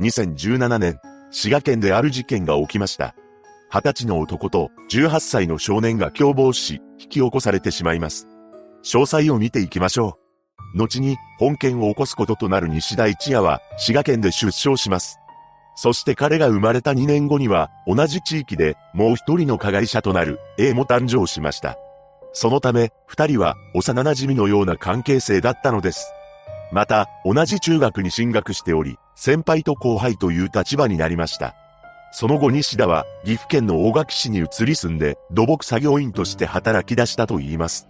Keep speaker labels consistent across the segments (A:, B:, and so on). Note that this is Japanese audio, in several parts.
A: 2017年、滋賀県である事件が起きました。20歳の男と18歳の少年が共謀し、引き起こされてしまいます。詳細を見ていきましょう。後に本件を起こすこととなる西田一也は滋賀県で出生します。そして彼が生まれた2年後には同じ地域でもう一人の加害者となる A も誕生しました。そのため二人は幼馴染のような関係性だったのです。また同じ中学に進学しており、先輩と後輩という立場になりました。その後西田は岐阜県の大垣市に移り住んで土木作業員として働き出したと言います。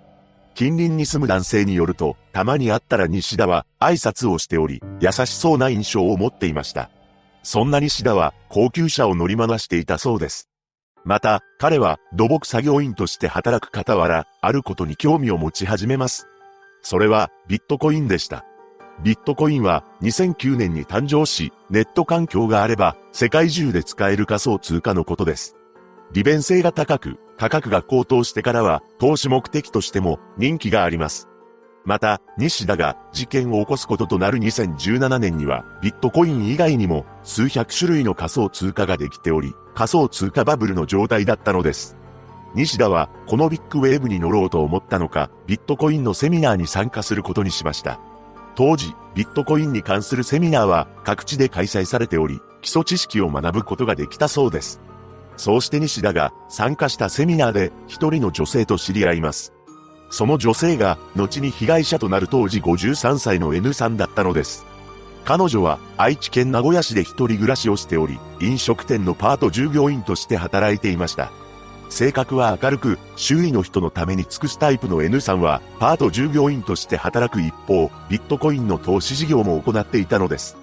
A: 近隣に住む男性によると、たまに会ったら西田は挨拶をしており、優しそうな印象を持っていました。そんな西田は高級車を乗り回していたそうです。また、彼は土木作業員として働く傍ら、あることに興味を持ち始めます。それはビットコインでした。ビットコインは2009年に誕生し、ネット環境があれば世界中で使える仮想通貨のことです。利便性が高く、価格が高騰してからは投資目的としても人気があります。また、西田が事件を起こすこととなる2017年には、ビットコイン以外にも数百種類の仮想通貨ができており、仮想通貨バブルの状態だったのです。西田は、このビッグウェーブに乗ろうと思ったのか、ビットコインのセミナーに参加することにしました。当時、ビットコインに関するセミナーは各地で開催されており、基礎知識を学ぶことができたそうです。そうして西田が参加したセミナーで一人の女性と知り合います。その女性が後に被害者となる当時53歳の N さんだったのです。彼女は愛知県名古屋市で一人暮らしをしており、飲食店のパート従業員として働いていました。性格は明るく、周囲の人のために尽くすタイプの N さんは、パート従業員として働く一方、ビットコインの投資事業も行っていたのです。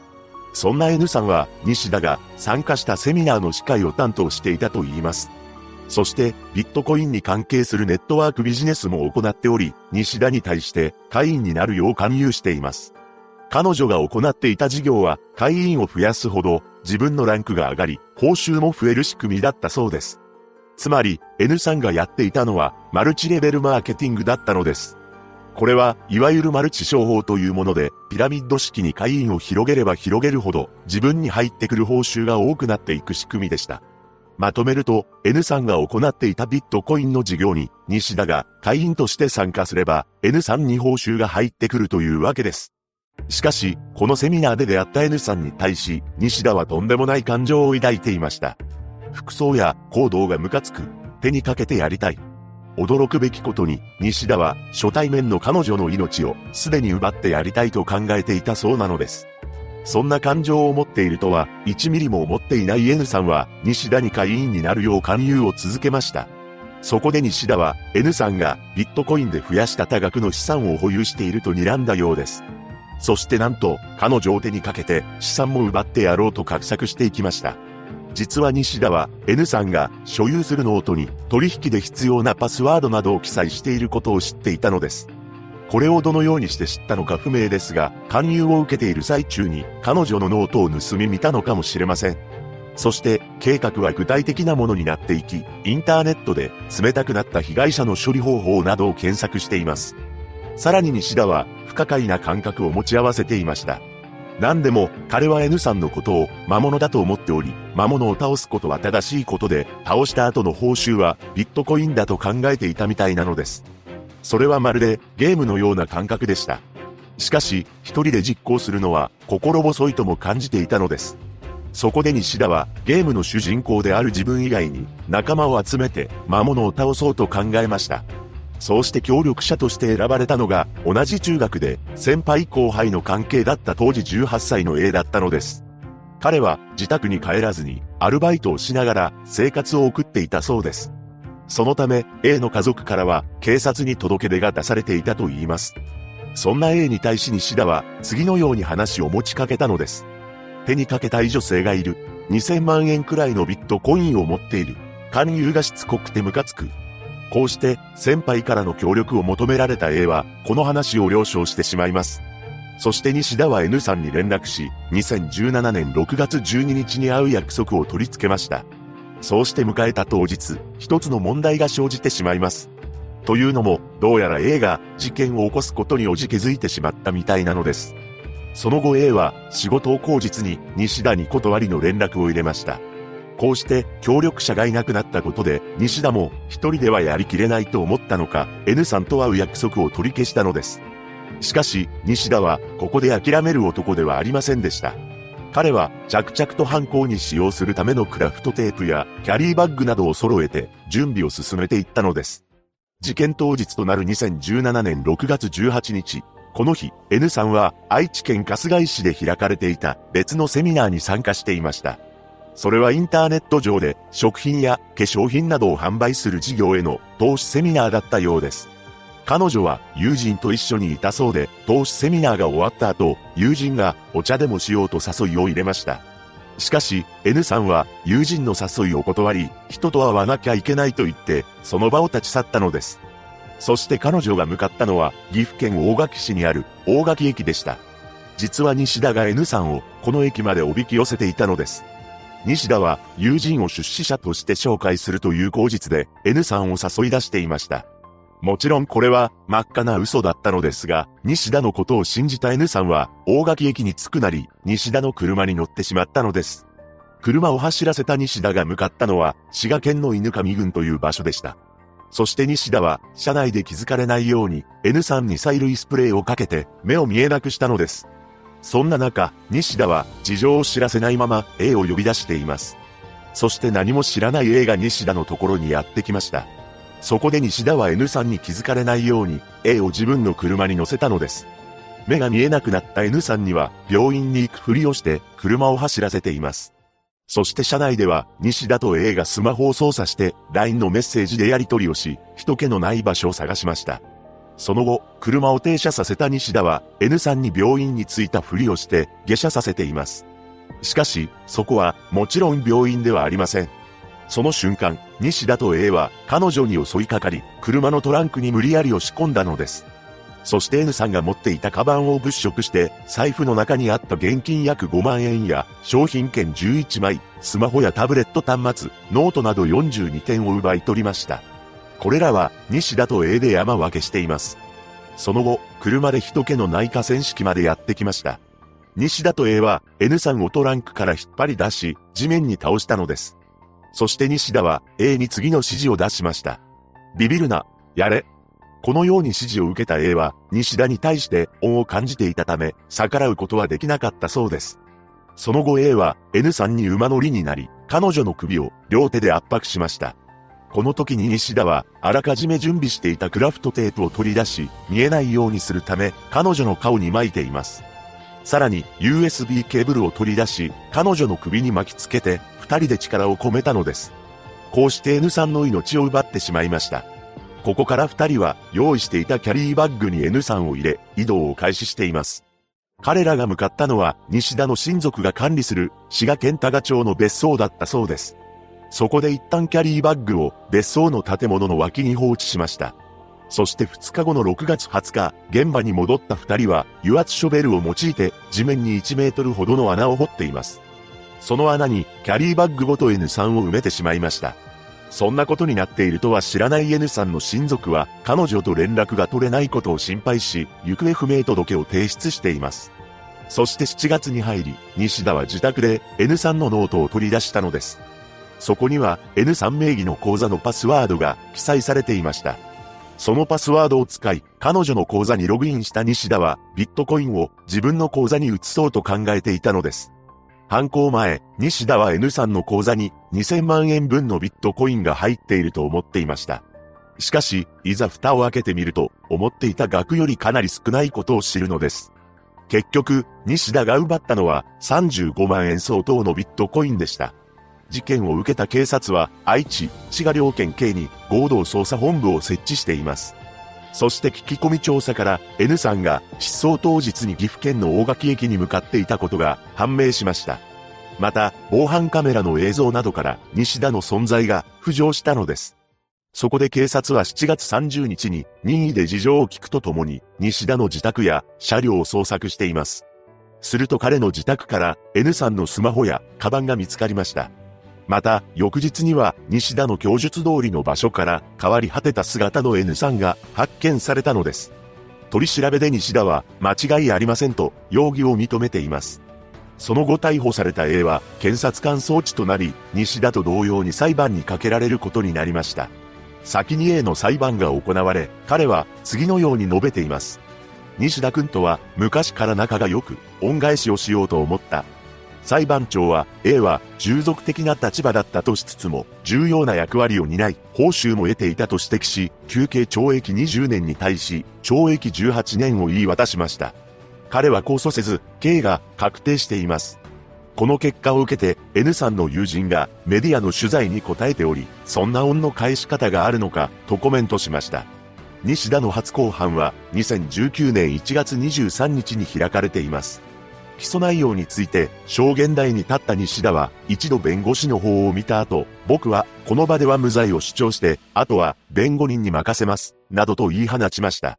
A: そんな N さんは、西田が参加したセミナーの司会を担当していたと言います。そして、ビットコインに関係するネットワークビジネスも行っており、西田に対して会員になるよう勧誘しています。彼女が行っていた事業は、会員を増やすほど、自分のランクが上がり、報酬も増える仕組みだったそうです。つまり、N さんがやっていたのは、マルチレベルマーケティングだったのです。これは、いわゆるマルチ商法というもので、ピラミッド式に会員を広げれば広げるほど、自分に入ってくる報酬が多くなっていく仕組みでした。まとめると、N さんが行っていたビットコインの事業に、西田が会員として参加すれば、N さんに報酬が入ってくるというわけです。しかし、このセミナーで出会った N さんに対し、西田はとんでもない感情を抱いていました。服装や行動がムカつく。手にかけてやりたい。驚くべきことに、西田は初対面の彼女の命をすでに奪ってやりたいと考えていたそうなのです。そんな感情を持っているとは、1ミリも思っていない N さんは、西田に会員になるよう勧誘を続けました。そこで西田は、N さんがビットコインで増やした多額の資産を保有していると睨んだようです。そしてなんと、彼女を手にかけて資産も奪ってやろうと画策していきました。実は西田は N さんが所有するノートに取引で必要なパスワードなどを記載していることを知っていたのです。これをどのようにして知ったのか不明ですが、勧誘を受けている最中に彼女のノートを盗み見たのかもしれません。そして計画は具体的なものになっていき、インターネットで冷たくなった被害者の処理方法などを検索しています。さらに西田は不可解な感覚を持ち合わせていました。何でも、彼は N さんのことを魔物だと思っており、魔物を倒すことは正しいことで、倒した後の報酬はビットコインだと考えていたみたいなのです。それはまるでゲームのような感覚でした。しかし、一人で実行するのは心細いとも感じていたのです。そこで西田はゲームの主人公である自分以外に仲間を集めて魔物を倒そうと考えました。そうして協力者として選ばれたのが、同じ中学で先輩後輩の関係だった当時18歳の A だったのです。彼は自宅に帰らずにアルバイトをしながら生活を送っていたそうです。そのため A の家族からは警察に届け出が出されていたと言います。そんな A に対し西田は次のように話を持ちかけたのです。手にかけたい女性がいる。2000万円くらいのビットコインを持っている。勧誘がしつこくてムカつく。こうして先輩からの協力を求められた A は、この話を了承してしまいます。そして西田は N さんに連絡し、2017年6月12日に会う約束を取り付けました。そうして迎えた当日、一つの問題が生じてしまいます。というのも、どうやら A が事件を起こすことにおじけづいてしまったみたいなのです。その後 A は仕事を口実に西田に断りの連絡を入れました。こうして協力者がいなくなったことで西田も一人ではやりきれないと思ったのか N さんと会う約束を取り消したのです。しかし西田はここで諦める男ではありませんでした。彼は着々と犯行に使用するためのクラフトテープやキャリーバッグなどを揃えて準備を進めていったのです。事件当日となる2017年6月18日、この日、N さんは愛知県春日井市で開かれていた別のセミナーに参加していました。それはインターネット上で食品や化粧品などを販売する事業への投資セミナーだったようです。彼女は友人と一緒にいたそうで、投資セミナーが終わった後、友人がお茶でもしようと誘いを入れました。しかし、N さんは友人の誘いを断り、人と会わなきゃいけないと言って、その場を立ち去ったのです。そして彼女が向かったのは岐阜県大垣市にある大垣駅でした。実は西田が N さんをこの駅までおびき寄せていたのです。西田は友人を出資者として紹介するという口実で N さんを誘い出していました。もちろんこれは真っ赤な嘘だったのですが、西田のことを信じた N さんは大垣駅に着くなり、西田の車に乗ってしまったのです。車を走らせた西田が向かったのは滋賀県の犬上郡という場所でした。そして西田は、車内で気づかれないように、N3 に催涙スプレーをかけて、目を見えなくしたのです。そんな中、西田は、事情を知らせないまま、A を呼び出しています。そして何も知らない A が西田のところにやってきました。そこで西田は N さんに気づかれないように、A を自分の車に乗せたのです。目が見えなくなった N さんには、病院に行くふりをして、車を走らせています。そして車内では、西田と A がスマホを操作して、LINE のメッセージでやり取りをし、人気のない場所を探しました。その後、車を停車させた西田は、N さんに病院に着いたふりをして、下車させています。しかし、そこは、もちろん病院ではありません。その瞬間、西田と A は、彼女に襲いかかり、車のトランクに無理やり押し込んだのです。そして N さんが持っていたカバンを物色して、財布の中にあった現金約5万円や、商品券11枚、スマホやタブレット端末、ノートなど42点を奪い取りました。これらは、西田と A で山分けしています。その後、車で人気のない河川敷までやってきました。西田と A は N さんをトランクから引っ張り出し、地面に倒したのです。そして西田は A に次の指示を出しました。ビビるな、やれ、このように指示を受けた A は、西田に対して恩を感じていたため、逆らうことはできなかったそうです。その後 A は N さんに馬乗りになり、彼女の首を両手で圧迫しました。この時に西田は、あらかじめ準備していたクラフトテープを取り出し、見えないようにするため、彼女の顔に巻いています。さらに、USB ケーブルを取り出し、彼女の首に巻きつけて、二人で力を込めたのです。こうして N さんの命を奪ってしまいました。ここから二人は用意していたキャリーバッグに N さんを入れ、移動を開始しています。彼らが向かったのは西田の親族が管理する滋賀県多賀町の別荘だったそうです。そこで一旦キャリーバッグを別荘の建物の脇に放置しました。そして2日後の6月20日、現場に戻った二人は油圧ショベルを用いて地面に1メートルほどの穴を掘っています。その穴にキャリーバッグごと N さんを埋めてしまいました。そんなことになっているとは知らない N さんの親族は、彼女と連絡が取れないことを心配し、行方不明届を提出しています。そして7月に入り、西田は自宅で N さんのノートを取り出したのです。そこには N さん名義の口座のパスワードが記載されていました。そのパスワードを使い、彼女の口座にログインした西田は、ビットコインを自分の口座に移そうと考えていたのです。犯行前、西田は N さんの口座に2000万円分のビットコインが入っていると思っていました。しかし、いざ蓋を開けてみると、思っていた額よりかなり少ないことを知るのです。結局、西田が奪ったのは35万円相当のビットコインでした。事件を受けた警察は、愛知、滋賀両県警に合同捜査本部を設置しています。そして聞き込み調査から N さんが失踪当日に岐阜県の大垣駅に向かっていたことが判明しました。また、防犯カメラの映像などから西田の存在が浮上したのです。そこで警察は7月30日に任意で事情を聞くとともに西田の自宅や車両を捜索しています。すると彼の自宅から N さんのスマホやカバンが見つかりました。また、翌日には西田の供述通りの場所から変わり果てた姿の N さんが発見されたのです。取り調べで西田は間違いありませんと容疑を認めています。その後逮捕された A は検察官装置となり、西田と同様に裁判にかけられることになりました。先に A の裁判が行われ、彼は次のように述べています。西田君とは昔から仲が良く、恩返しをしようと思った。裁判長は A は従属的な立場だったとしつつも重要な役割を担い報酬も得ていたと指摘し休憩懲役20年に対し懲役18年を言い渡しました。彼は控訴せず、刑が確定しています。この結果を受けて N さんの友人がメディアの取材に答えており、そんな恩の返し方があるのかとコメントしました。西田の初公判は2019年1月23日に開かれています。起訴内容について証言台に立った西田は一度弁護士の方を見た後、僕はこの場では無罪を主張して、あとは弁護人に任せます、などと言い放ちました。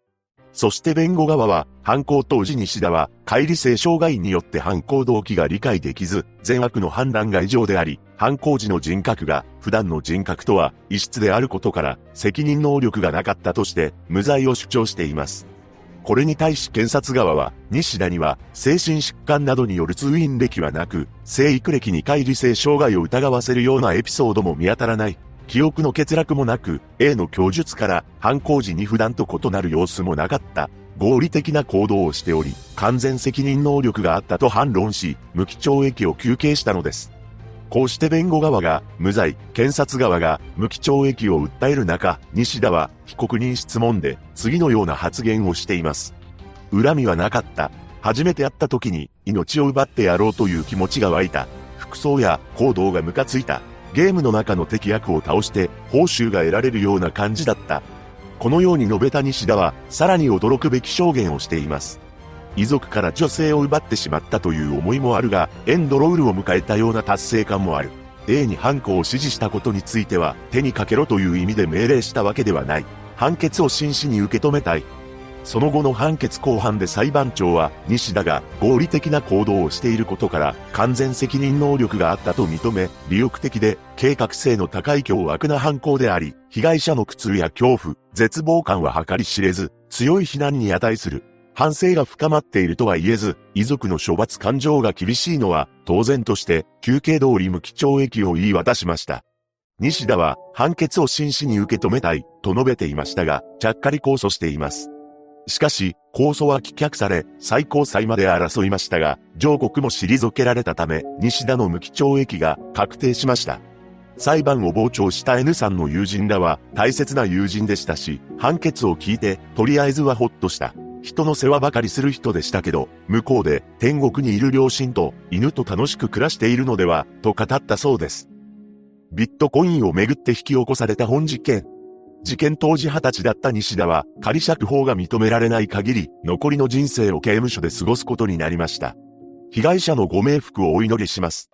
A: そして弁護側は、犯行当時西田は、乖離性障害によって犯行動機が理解できず、善悪の判断が異常であり、犯行時の人格が、普段の人格とは、異質であることから、責任能力がなかったとして、無罪を主張しています。これに対し検察側は、西田には、精神疾患などによる通院歴はなく、生育歴に乖離性障害を疑わせるようなエピソードも見当たらない。記憶の欠落もなく、A の供述から犯行時に普段と異なる様子もなかった。合理的な行動をしており、完全責任能力があったと反論し、無期懲役を求刑したのです。こうして弁護側が無罪、検察側が無期懲役を訴える中、西田は被告人質問で次のような発言をしています。恨みはなかった。初めて会った時に命を奪ってやろうという気持ちが湧いた。服装や行動がムカついた。ゲームの中の敵役を倒して報酬が得られるような感じだった。このように述べた西田は、さらに驚くべき証言をしています。遺族から女性を奪ってしまったという思いもあるが、エンドロールを迎えたような達成感もある。A に犯行を指示したことについては、手にかけろという意味で命令したわけではない。判決を真摯に受け止めたい。その後の判決公判で裁判長は、西田が合理的な行動をしていることから、完全責任能力があったと認め、利欲的で、計画性の高い凶悪な犯行であり、被害者の苦痛や恐怖、絶望感は計り知れず、強い非難に値する。反省が深まっているとは言えず、遺族の処罰感情が厳しいのは、当然として、休憩通り無期懲役を言い渡しました。西田は、判決を真摯に受け止めたい、と述べていましたが、ちゃっかり控訴しています。しかし、控訴は棄却され、最高裁まで争いましたが、上告も退けられたため、西田の無期懲役が確定しました。裁判を傍聴した N さんの友人らは大切な友人でしたし、判決を聞いて、とりあえずはほっとした。人の世話ばかりする人でしたけど、向こうで天国にいる両親と犬と楽しく暮らしているのでは、と語ったそうです。ビットコインをめぐって引き起こされた本事件。事件当時20歳だった西田は、仮釈放が認められない限り、残りの人生を刑務所で過ごすことになりました。被害者のご冥福をお祈りします。